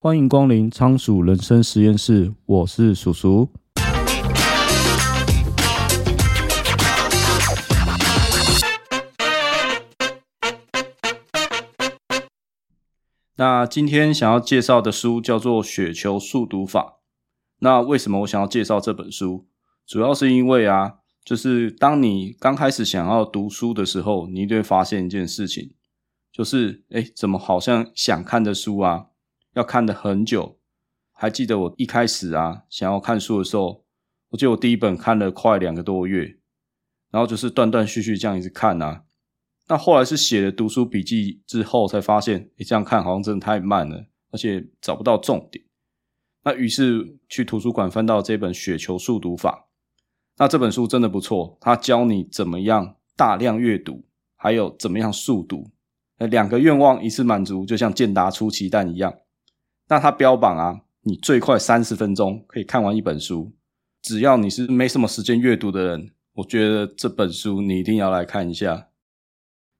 欢迎光临仓鼠人生实验室，我是鼠鼠。那今天想要介绍的书叫做《雪球速读法》。那为什么我想要介绍这本书？主要是因为啊，就是当你刚开始想要读书的时候，你一定会发现一件事情，就是诶，怎么好像想看的书啊，要看的很久。还记得我一开始啊，想要看书的时候，我记得我第一本看了快两个多月，然后就是断断续续这样一直看啊。那后来是写了读书笔记之后，才发现，诶，这样看好像真的太慢了，而且找不到重点。那于是去图书馆翻到这本《雪球速读法》，那这本书真的不错，它教你怎么样大量阅读，还有怎么样速读，呃，两个愿望一次满足，就像健达出奇蛋一样。那它标榜啊。你最快三十分钟可以看完一本书，只要你是没什么时间阅读的人，我觉得这本书你一定要来看一下。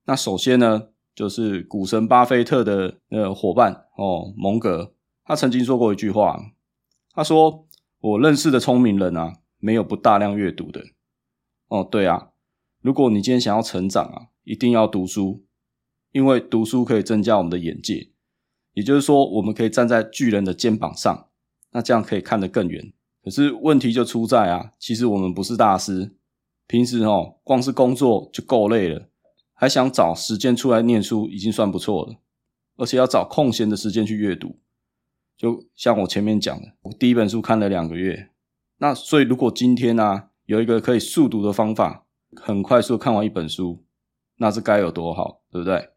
那首先呢，就是股神巴菲特的呃伙伴哦，蒙格，他曾经说过一句话，他说：“我认识的聪明人啊，没有不大量阅读的。”哦，对啊，如果你今天想要成长啊，一定要读书，因为读书可以增加我们的眼界。也就是说，我们可以站在巨人的肩膀上，那这样可以看得更远。可是问题就出在啊，其实我们不是大师，平时哦，光是工作就够累了，还想找时间出来念书，已经算不错了。而且要找空闲的时间去阅读，就像我前面讲的，我第一本书看了两个月。那所以，如果今天啊，有一个可以速读的方法，很快速看完一本书，那是该有多好，对不对？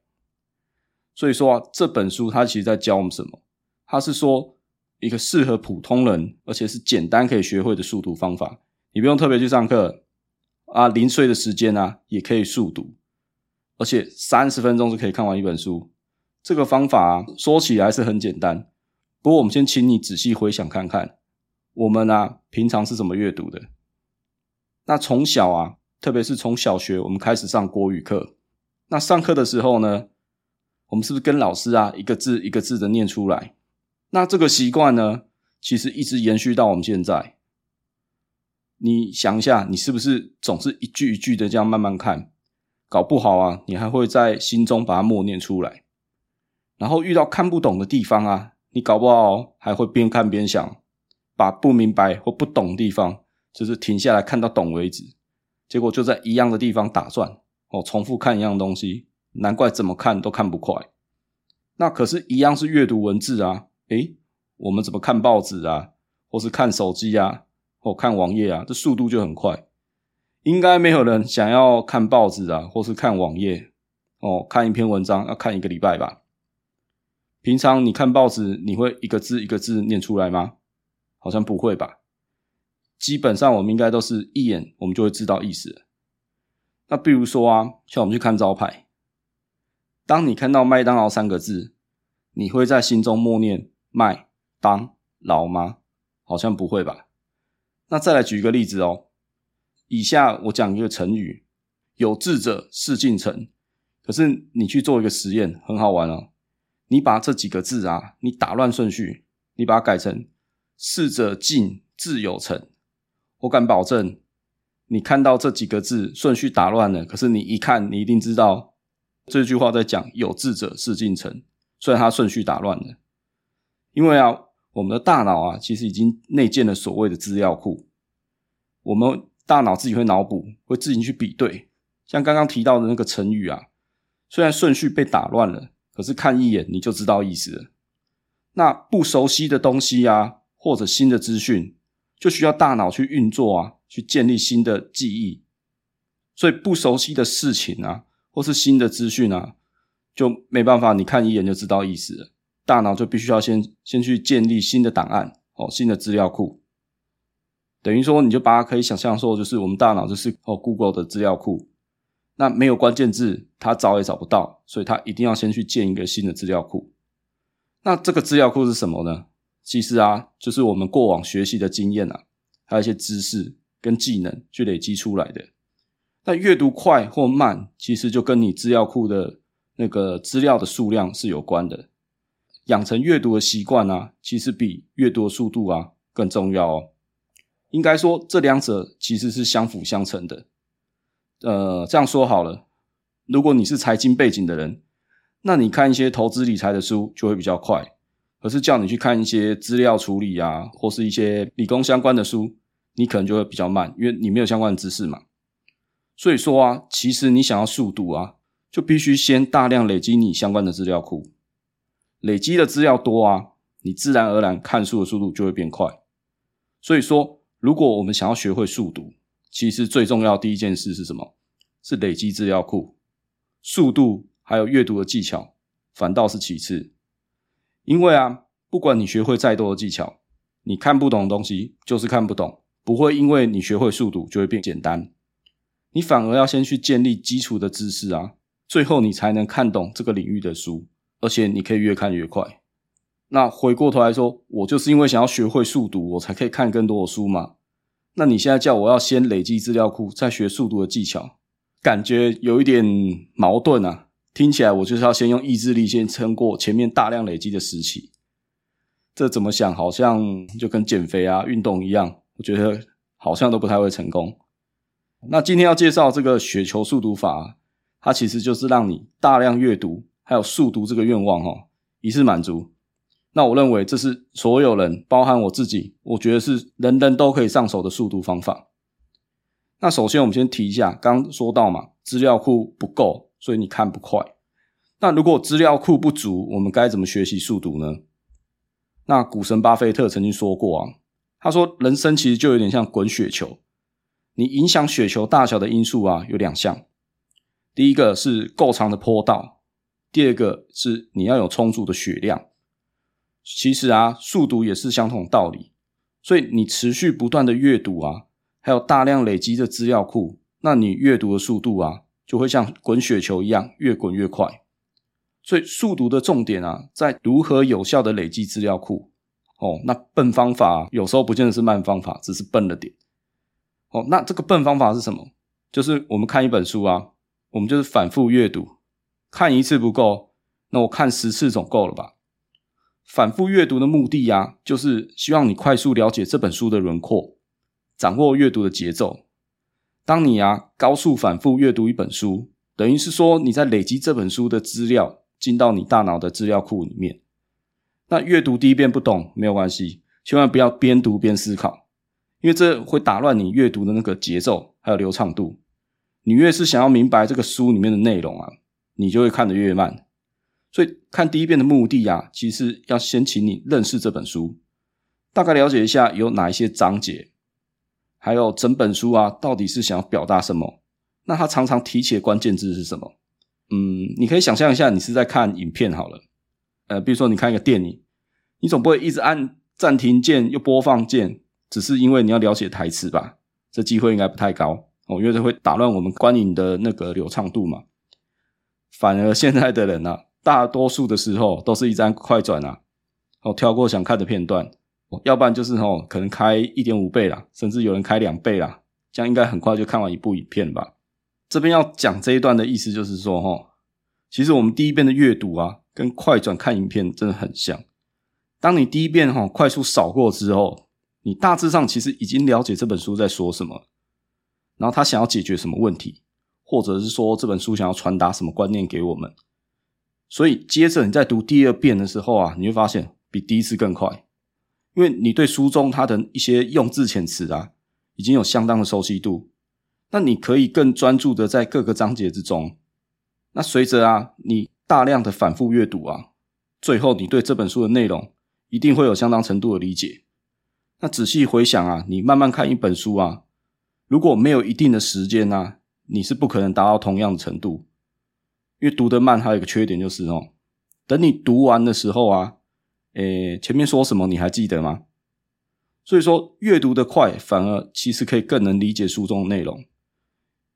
所以说啊，这本书它其实在教我们什么？它是说一个适合普通人，而且是简单可以学会的速读方法。你不用特别去上课啊，零碎的时间啊也可以速读，而且三十分钟就可以看完一本书。这个方法啊，说起来是很简单，不过我们先请你仔细回想看看，我们啊平常是怎么阅读的？那从小啊，特别是从小学我们开始上国语课，那上课的时候呢，我们是不是跟老师啊一个字一个字的念出来？那这个习惯呢，其实一直延续到我们现在。你想一下，你是不是总是一句一句的这样慢慢看？搞不好啊，你还会在心中把它默念出来。然后遇到看不懂的地方啊，你搞不好还会边看边想，把不明白或不懂的地方，就是停下来看到懂为止。结果就在一样的地方打转，哦，重复看一样东西。难怪怎么看都看不快，那可是，一样是阅读文字啊。诶，我们怎么看报纸啊，或是看手机啊，或看网页啊，这速度就很快。应该没有人想要看报纸啊，或是看网页哦，看一篇文章要看一个礼拜吧？平常你看报纸，你会一个字一个字念出来吗？好像不会吧。基本上我们应该都是一眼我们就会知道意思。那比如说啊，像我们去看招牌。当你看到麦当劳三个字，你会在心中默念麦当劳吗？好像不会吧。那再来举一个例子哦。以下我讲一个成语：有志者事竟成。可是你去做一个实验，很好玩哦。你把这几个字啊，你打乱顺序，你把它改成事者竟志有成。我敢保证，你看到这几个字顺序打乱了，可是你一看，你一定知道。这句话在讲有志者事竟成，虽然它顺序打乱了，因为啊，我们的大脑啊，其实已经内建了所谓的资料库，我们大脑自己会脑补，会自己去比对。像刚刚提到的那个成语啊，虽然顺序被打乱了，可是看一眼你就知道意思了。那不熟悉的东西啊，或者新的资讯，就需要大脑去运作啊，去建立新的记忆。所以不熟悉的事情啊。或是新的资讯啊，就没办法，你看一眼就知道意思了。大脑就必须要先先去建立新的档案哦，新的资料库。等于说，你就把它可以想象说，就是我们大脑就是哦，Google 的资料库。那没有关键字，它找也找不到，所以它一定要先去建一个新的资料库。那这个资料库是什么呢？其实啊，就是我们过往学习的经验啊，还有一些知识跟技能去累积出来的。那阅读快或慢，其实就跟你资料库的那个资料的数量是有关的。养成阅读的习惯啊，其实比阅读的速度啊更重要哦。应该说，这两者其实是相辅相成的。呃，这样说好了，如果你是财经背景的人，那你看一些投资理财的书就会比较快。可是叫你去看一些资料处理啊，或是一些理工相关的书，你可能就会比较慢，因为你没有相关的知识嘛。所以说啊，其实你想要速读啊，就必须先大量累积你相关的资料库。累积的资料多啊，你自然而然看书的速度就会变快。所以说，如果我们想要学会速读，其实最重要第一件事是什么？是累积资料库。速度还有阅读的技巧，反倒是其次。因为啊，不管你学会再多的技巧，你看不懂的东西就是看不懂，不会因为你学会速读就会变简单。你反而要先去建立基础的知识啊，最后你才能看懂这个领域的书。而且你可以越看越快。那回过头来说，我就是因为想要学会速读，我才可以看更多的书嘛。那你现在叫我要先累积资料库，再学速读的技巧，感觉有一点矛盾啊。听起来我就是要先用意志力先撑过前面大量累积的时期。这怎么想，好像就跟减肥啊、运动一样，我觉得好像都不太会成功。那今天要介绍这个雪球速读法，它其实就是让你大量阅读。还有速读这个愿望哈，一次满足。那我认为这是所有人，包含我自己，我觉得是人人都可以上手的速读方法。那首先我们先提一下，刚说到嘛，资料库不够，所以你看不快。那如果资料库不足，我们该怎么学习速读呢？那股神巴菲特曾经说过啊，他说人生其实就有点像滚雪球，你影响雪球大小的因素啊有两项，第一个是够长的坡道。第二个是你要有充足的血量。其实啊，速读也是相同道理。所以你持续不断的阅读啊，还有大量累积的资料库，那你阅读的速度啊，就会像滚雪球一样，越滚越快。所以速读的重点啊，在如何有效的累积资料库。哦，那笨方法有时候不见得是慢方法，只是笨了点。哦，那这个笨方法是什么？就是我们看一本书啊，我们就是反复阅读。看一次不够，那我看十次总够了吧？反复阅读的目的啊，就是希望你快速了解这本书的轮廓，掌握阅读的节奏。当你啊高速反复阅读一本书，等于是说你在累积这本书的资料进到你大脑的资料库里面。那阅读第一遍不懂没有关系，千万不要边读边思考，因为这会打乱你阅读的那个节奏还有流畅度。你越是想要明白这个书里面的内容啊。你就会看得越慢，所以看第一遍的目的啊，其实要先请你认识这本书，大概了解一下有哪一些章节，还有整本书啊到底是想要表达什么。那他常常提起的关键字是什么？嗯，你可以想象一下，你是在看影片好了，呃，比如说你看一个电影，你总不会一直按暂停键又播放键，只是因为你要了解台词吧？这机会应该不太高哦，因为这会打乱我们观影的那个流畅度嘛。反而现在的人啊，大多数的时候都是一张快转啊，哦，跳过想看的片段，要不然就是哦，可能开一点五倍啦，甚至有人开两倍啦，这样应该很快就看完一部影片吧。这边要讲这一段的意思就是说，哈，其实我们第一遍的阅读啊，跟快转看影片真的很像。当你第一遍哈快速扫过之后，你大致上其实已经了解这本书在说什么，然后他想要解决什么问题。或者是说这本书想要传达什么观念给我们，所以接着你在读第二遍的时候啊，你会发现比第一次更快，因为你对书中它的一些用字遣词啊，已经有相当的熟悉度，那你可以更专注的在各个章节之中。那随着啊，你大量的反复阅读啊，最后你对这本书的内容一定会有相当程度的理解。那仔细回想啊，你慢慢看一本书啊，如果没有一定的时间啊。你是不可能达到同样的程度，因为读得慢还有一个缺点就是哦，等你读完的时候啊，诶，前面说什么你还记得吗？所以说阅读的快反而其实可以更能理解书中的内容，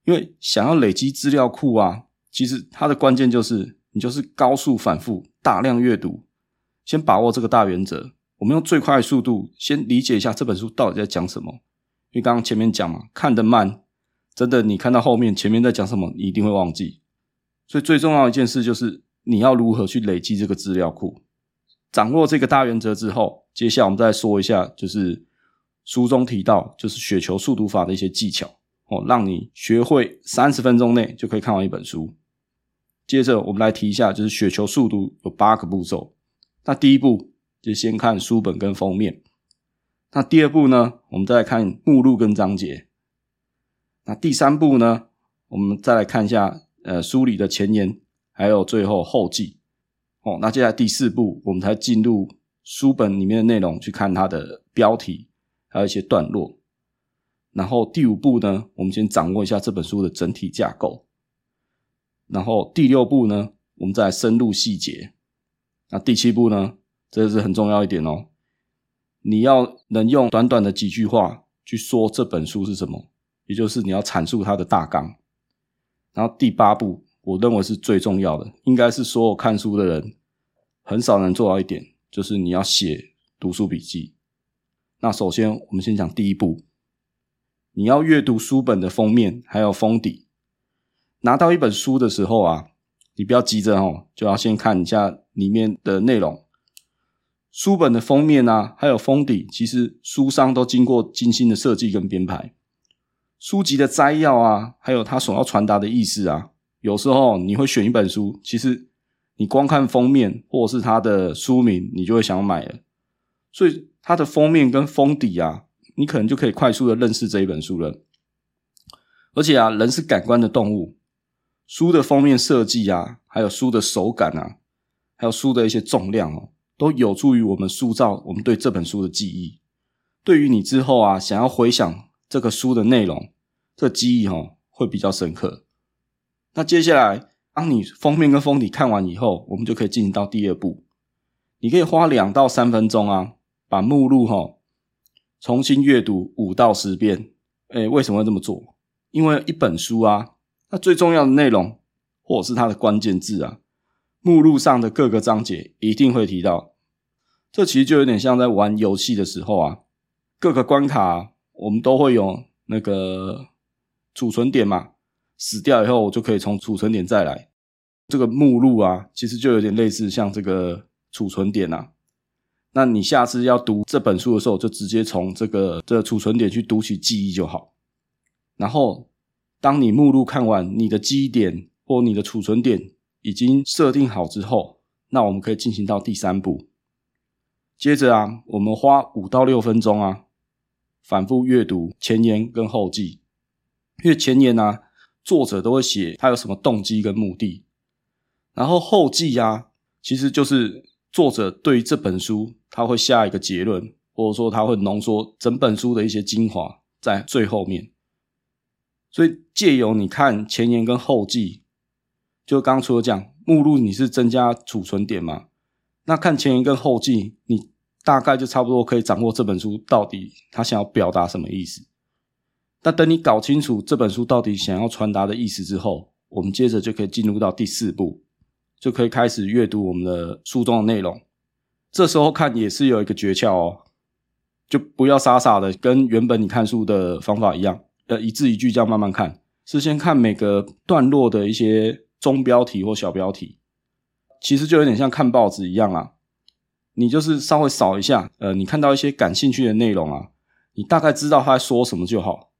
因为想要累积资料库啊，其实它的关键就是你就是高速反复大量阅读，先把握这个大原则，我们用最快的速度先理解一下这本书到底在讲什么，因为刚刚前面讲嘛，看得慢。真的，你看到后面前面在讲什么，你一定会忘记。所以最重要一件事就是你要如何去累积这个资料库。掌握这个大原则之后，接下来我们再说一下，就是书中提到，就是雪球速读法的一些技巧哦，让你学会三十分钟内就可以看完一本书。接着我们来提一下，就是雪球速读有八个步骤。那第一步就先看书本跟封面。那第二步呢，我们再来看目录跟章节。那第三步呢，我们再来看一下呃书里的前言，还有最后后记。哦，那接下来第四步，我们才进入书本里面的内容，去看它的标题，还有一些段落。然后第五步呢，我们先掌握一下这本书的整体架构。然后第六步呢，我们再深入细节。那第七步呢，这是很重要一点哦，你要能用短短的几句话去说这本书是什么，也就是你要阐述它的大纲。然后第八步。我认为是最重要的，应该是所有看书的人很少能做到一点，就是你要写读书笔记。那首先，我们先讲第一步，你要阅读书本的封面还有封底。拿到一本书的时候啊，你不要急着哦，就要先看一下里面的内容。书本的封面啊，还有封底，其实书商都经过精心的设计跟编排。书籍的摘要啊，还有它所要传达的意思啊。有时候你会选一本书，其实你光看封面或者是它的书名，你就会想买了。所以它的封面跟封底啊，你可能就可以快速的认识这一本书了。而且啊，人是感官的动物，书的封面设计啊，还有书的手感啊，还有书的一些重量哦，都有助于我们塑造我们对这本书的记忆。对于你之后啊，想要回想这个书的内容，这记忆哦，会比较深刻。那接下来，当你封面跟封底看完以后，我们就可以进行到第二步。你可以花两到三分钟啊，把目录齁重新阅读五到十遍。诶，为什么会这么做？因为一本书啊，它最重要的内容或者是它的关键字啊，目录上的各个章节一定会提到。这其实就有点像在玩游戏的时候啊，各个关卡我们都会有那个储存点嘛。死掉以后，我就可以从储存点再来。这个目录啊，其实就有点类似像这个储存点啊。那你下次要读这本书的时候，就直接从这个这个储存点去读取记忆就好。然后，当你目录看完，你的记忆点或你的储存点已经设定好之后，那我们可以进行到第三步。接着啊，我们花五到六分钟啊，反复阅读前言跟后记，因为前言啊。作者都会写他有什么动机跟目的，然后后记啊，其实就是作者对于这本书他会下一个结论，或者说他会浓缩整本书的一些精华在最后面。所以借由你看前言跟后记，就刚刚除了讲目录你是增加储存点嘛，那看前言跟后记，你大概就差不多可以掌握这本书到底他想要表达什么意思。那等你搞清楚这本书到底想要传达的意思之后，我们接着就可以进入到第四步，就可以开始阅读我们的书中的内容。这时候看也是有一个诀窍哦，就不要傻傻的跟原本你看书的方法一样，呃，一字一句这样慢慢看，是先看每个段落的一些中标题或小标题，其实就有点像看报纸一样啊。你就是稍微扫一下，呃，你看到一些感兴趣的内容啊，你大概知道他在说什么就好。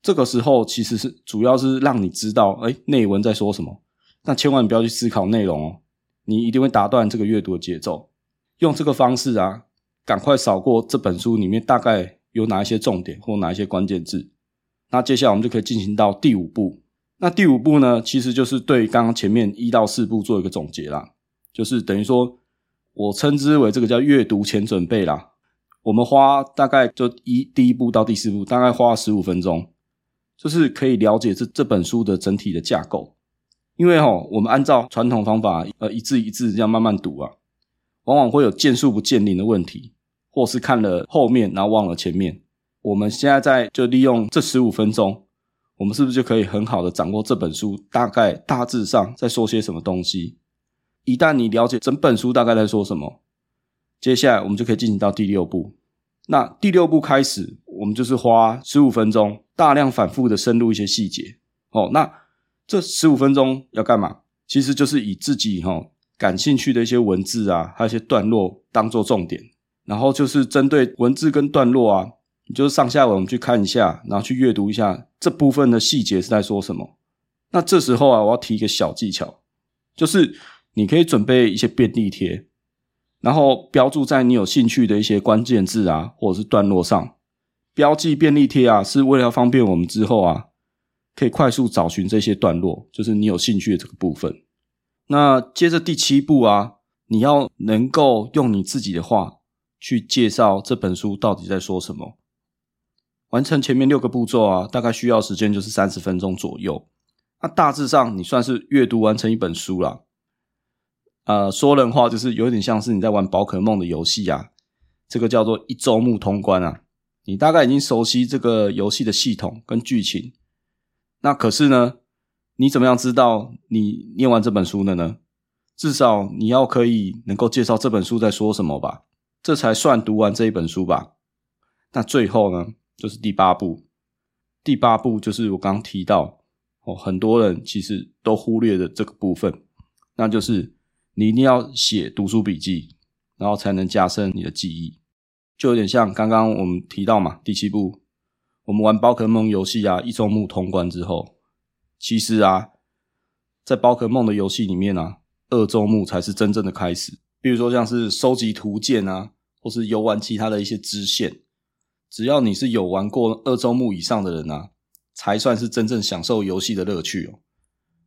这个时候其实是主要是让你知道，哎，内文在说什么。那千万不要去思考内容哦，你一定会打断这个阅读的节奏。用这个方式啊，赶快扫过这本书里面大概有哪一些重点或哪一些关键字。那接下来我们就可以进行到第五步。那第五步呢，其实就是对刚刚前面一到四步做一个总结啦，就是等于说，我称之为这个叫阅读前准备啦。我们花大概就一第一步到第四步，大概花十五分钟。就是可以了解这这本书的整体的架构，因为哈，我们按照传统方法，呃，一字一字这样慢慢读啊，往往会有见树不见林的问题，或是看了后面然后忘了前面。我们现在在就利用这十五分钟，我们是不是就可以很好的掌握这本书大概大致上在说些什么东西？一旦你了解整本书大概在说什么，接下来我们就可以进行到第六步。那第六步开始，我们就是花十五分钟，大量反复的深入一些细节。哦，那这十五分钟要干嘛？其实就是以自己哈感兴趣的一些文字啊，还有一些段落当做重点，然后就是针对文字跟段落啊，你就是上下文我们去看一下，然后去阅读一下这部分的细节是在说什么。那这时候啊，我要提一个小技巧，就是你可以准备一些便利贴，然后标注在你有兴趣的一些关键字啊，或者是段落上。标记便利贴啊，是为了方便我们之后啊，可以快速找寻这些段落，就是你有兴趣的这个部分。那接着第七步啊，你要能够用你自己的话去介绍这本书到底在说什么。完成前面六个步骤啊，大概需要时间就是三十分钟左右。那大致上你算是阅读完成一本书啦。呃，说人话就是有点像是你在玩宝可梦的游戏啊，这个叫做一周目通关啊。你大概已经熟悉这个游戏的系统跟剧情，那可是呢，你怎么样知道你念完这本书了呢？至少你要可以能够介绍这本书在说什么吧，这才算读完这一本书吧。那最后呢，就是第八步。第八步就是我刚刚提到哦，很多人其实都忽略的这个部分，那就是你一定要写读书笔记，然后才能加深你的记忆。就有点像刚刚我们提到嘛，第七步，我们玩宝可梦游戏啊，一周目通关之后，其实啊，在宝可梦的游戏里面啊，二周目才是真正的开始。比如说像是收集图鉴啊，或是游玩其他的一些支线，只要你是有玩过二周目以上的人啊，才算是真正享受游戏的乐趣哦。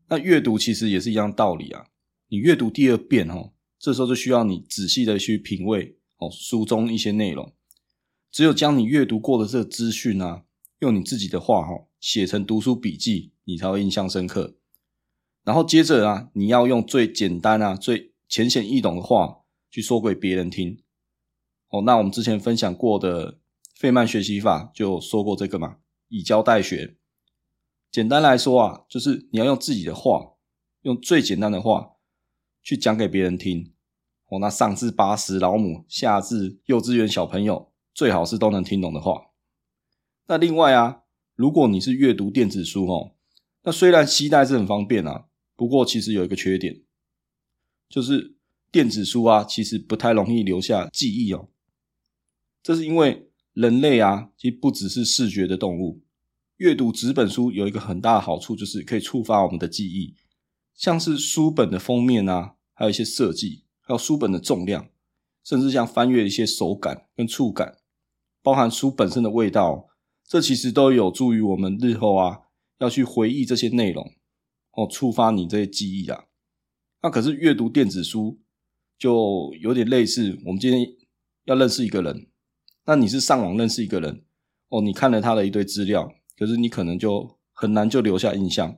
那阅读其实也是一样道理啊，你阅读第二遍哦，这时候就需要你仔细的去品味。哦，书中一些内容，只有将你阅读过的这个资讯啊，用你自己的话哈写成读书笔记，你才会印象深刻。然后接着啊，你要用最简单啊、最浅显易懂的话去说给别人听。哦，那我们之前分享过的费曼学习法就说过这个嘛，以教代学。简单来说啊，就是你要用自己的话，用最简单的话去讲给别人听。哦，那上至八十老母，下至幼稚园小朋友，最好是都能听懂的话。那另外啊，如果你是阅读电子书哦，那虽然携带是很方便啊，不过其实有一个缺点，就是电子书啊，其实不太容易留下记忆哦。这是因为人类啊，其实不只是视觉的动物，阅读纸本书有一个很大的好处，就是可以触发我们的记忆，像是书本的封面啊，还有一些设计。还有书本的重量，甚至像翻阅一些手感跟触感，包含书本身的味道，这其实都有助于我们日后啊要去回忆这些内容哦，触发你这些记忆啊。那可是阅读电子书就有点类似，我们今天要认识一个人，那你是上网认识一个人哦，你看了他的一堆资料，可是你可能就很难就留下印象。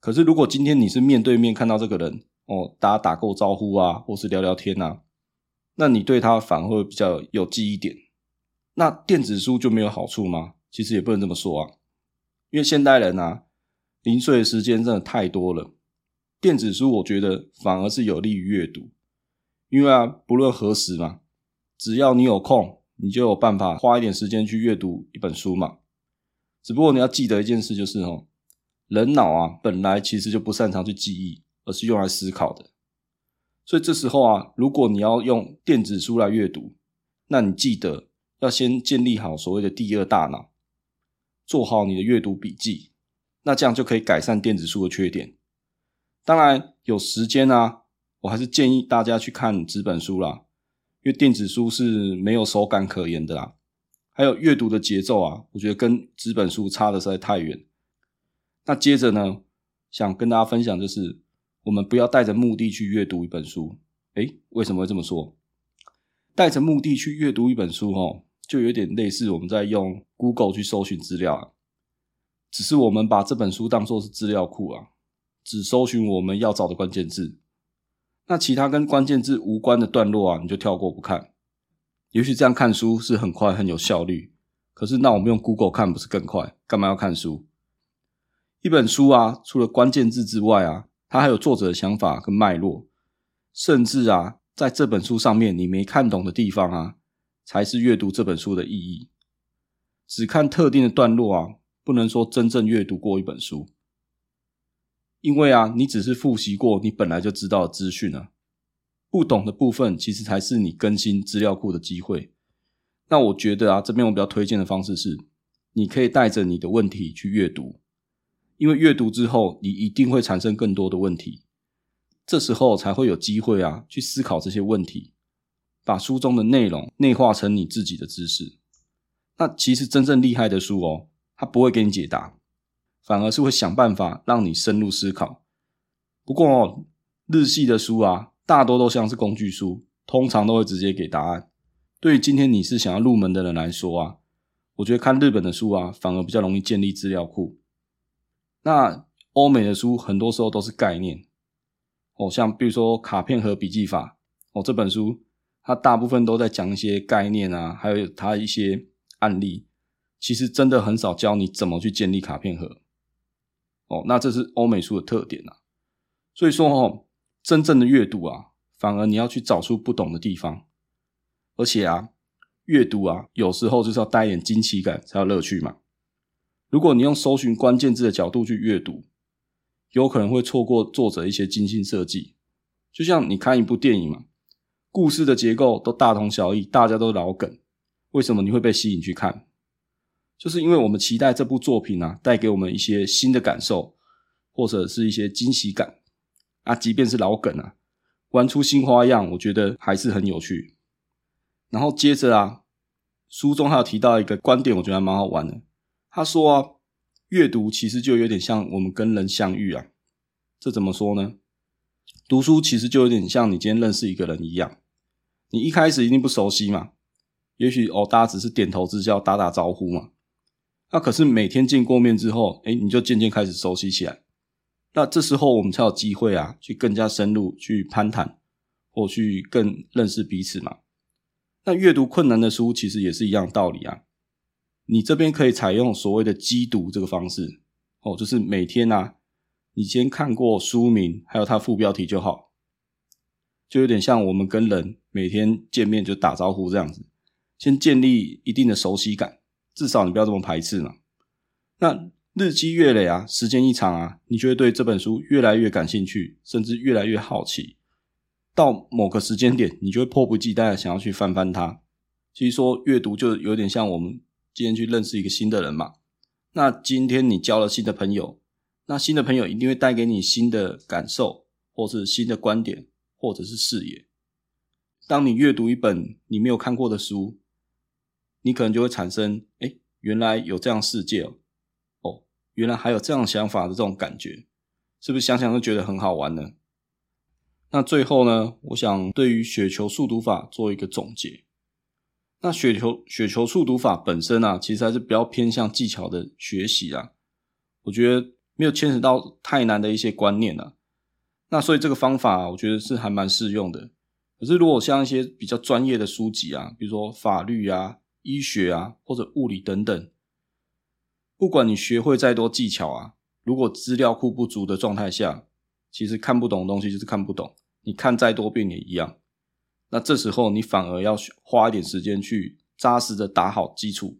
可是如果今天你是面对面看到这个人，哦，大家打过招呼啊，或是聊聊天啊，那你对他反而会比较有记忆点。那电子书就没有好处吗？其实也不能这么说啊，因为现代人啊，零碎的时间真的太多了。电子书我觉得反而是有利于阅读，因为啊，不论何时嘛，只要你有空，你就有办法花一点时间去阅读一本书嘛。只不过你要记得一件事，就是哦，人脑啊，本来其实就不擅长去记忆。而是用来思考的，所以这时候啊，如果你要用电子书来阅读，那你记得要先建立好所谓的第二大脑，做好你的阅读笔记，那这样就可以改善电子书的缺点。当然有时间啊，我还是建议大家去看纸本书啦，因为电子书是没有手感可言的啦，还有阅读的节奏啊，我觉得跟纸本书差的实在太远。那接着呢，想跟大家分享就是。我们不要带着目的去阅读一本书。诶，为什么会这么说？带着目的去阅读一本书，哦，就有点类似我们在用 Google 去搜寻资料啊。只是我们把这本书当做是资料库啊，只搜寻我们要找的关键字。那其他跟关键字无关的段落啊，你就跳过不看。也许这样看书是很快很有效率，可是那我们用 Google 看不是更快？干嘛要看书？一本书啊，除了关键字之外啊。它还有作者的想法跟脉络，甚至啊，在这本书上面你没看懂的地方啊，才是阅读这本书的意义。只看特定的段落啊，不能说真正阅读过一本书，因为啊，你只是复习过你本来就知道的资讯啊，不懂的部分其实才是你更新资料库的机会。那我觉得啊，这边我比较推荐的方式是，你可以带着你的问题去阅读，因为阅读之后，你一定会产生更多的问题，这时候才会有机会啊，去思考这些问题，把书中的内容内化成你自己的知识。那其实真正厉害的书哦，它不会给你解答，反而是会想办法让你深入思考。不过哦，日系的书啊，大多都像是工具书，通常都会直接给答案。对于今天你是想要入门的人来说啊，我觉得看日本的书啊，反而比较容易建立资料库。那欧美的书很多时候都是概念，哦，像比如说《卡片盒笔记法》哦，这本书它大部分都在讲一些概念啊，还有它一些案例，其实真的很少教你怎么去建立卡片盒。哦，那这是欧美书的特点啊。所以说哦，真正的阅读啊，反而你要去找出不懂的地方。而且啊，阅读啊，有时候就是要带点惊奇感才有乐趣嘛。如果你用搜寻关键字的角度去阅读，有可能会错过作者一些精心设计。就像你看一部电影嘛，故事的结构都大同小异，大家都老梗，为什么你会被吸引去看？就是因为我们期待这部作品啊，带给我们一些新的感受，或者是一些惊喜感啊。即便是老梗啊，玩出新花样，我觉得还是很有趣。然后接着啊，书中还有提到一个观点，我觉得还蛮好玩的。他说啊，阅读其实就有点像我们跟人相遇啊。这怎么说呢？读书其实就有点像你今天认识一个人一样，你一开始一定不熟悉嘛，也许哦，大家只是点头之交，打打招呼嘛。那可是每天见过面之后，诶，你就渐渐开始熟悉起来。那这时候我们才有机会啊，去更加深入去攀谈，或去更认识彼此嘛。那阅读困难的书其实也是一样道理啊。你这边可以采用所谓的机读这个方式哦，就是每天啊，你先看过书名还有它副标题就好，就有点像我们跟人每天见面就打招呼这样子，先建立一定的熟悉感，至少你不要这么排斥嘛。那日积月累啊，时间一长啊，你就会对这本书越来越感兴趣，甚至越来越好奇。到某个时间点，你就会迫不及待的想要去翻翻它。其实说阅读就有点像我们今天去认识一个新的人嘛。那今天你交了新的朋友，那新的朋友一定会带给你新的感受，或是新的观点，或者是视野。当你阅读一本你没有看过的书，你可能就会产生，哎，原来有这样世界哦，哦，原来还有这样想法的这种感觉，是不是想想都觉得很好玩呢？那最后呢，我想对于雪球速读法做一个总结。那雪球雪球速读法本身啊，其实还是比较偏向技巧的学习啊。我觉得没有牵扯到太难的一些观念啊。那所以这个方法，我觉得是还蛮适用的。可是如果像一些比较专业的书籍啊，比如说法律啊、医学啊或者物理等等，不管你学会再多技巧啊，如果资料库不足的状态下，其实看不懂的东西就是看不懂。你看再多遍也一样，那这时候你反而要花一点时间去扎实的打好基础，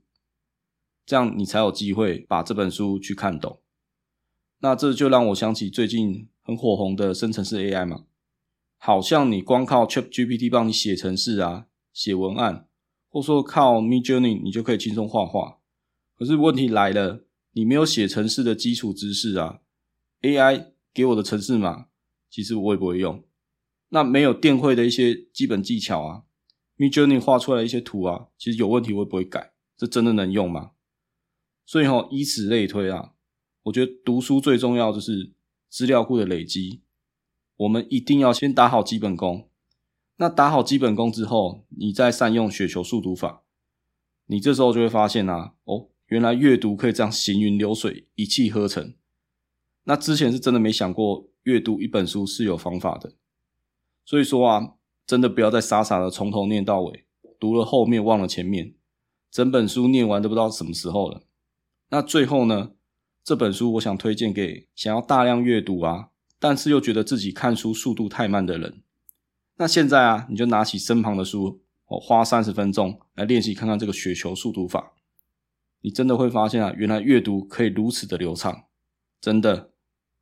这样你才有机会把这本书去看懂。那这就让我想起最近很火红的生成式 AI 嘛，好像你光靠 ChatGPT 帮你写程式啊、写文案，或说靠 Midjourney 你就可以轻松画画。可是问题来了，你没有写程式的基础知识啊，AI 给我的程式码，其实我也不会用。那没有电绘的一些基本技巧啊，Midjourney 画出来的一些图啊，其实有问题我也不会改？这真的能用吗？所以齁，以此类推啊，我觉得读书最重要就是资料库的累积，我们一定要先打好基本功。那打好基本功之后，你再善用雪球速读法，你这时候就会发现啊，哦，原来阅读可以这样行云流水，一气呵成。那之前是真的没想过阅读一本书是有方法的。所以说啊，真的不要再傻傻的从头念到尾，读了后面忘了前面，整本书念完都不知道什么时候了。那最后呢，这本书我想推荐给想要大量阅读啊，但是又觉得自己看书速度太慢的人。那现在啊，你就拿起身旁的书，哦，花三十分钟来练习看看这个雪球速读法，你真的会发现啊，原来阅读可以如此的流畅，真的，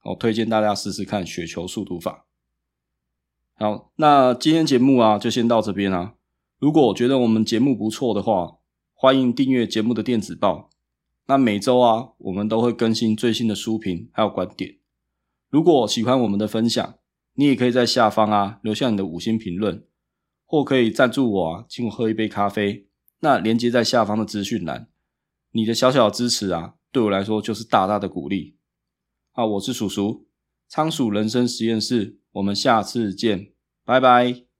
我推荐大家试试看雪球速读法。好，那今天节目啊，就先到这边啊。如果觉得我们节目不错的话，欢迎订阅节目的电子报。那每周啊，我们都会更新最新的书评还有观点。如果喜欢我们的分享，你也可以在下方啊留下你的五星评论，或可以赞助我啊，请我喝一杯咖啡。那连接在下方的资讯栏。你的小小支持啊，对我来说就是大大的鼓励。好，我是叔叔，仓鼠人生实验室，我们下次见，拜拜。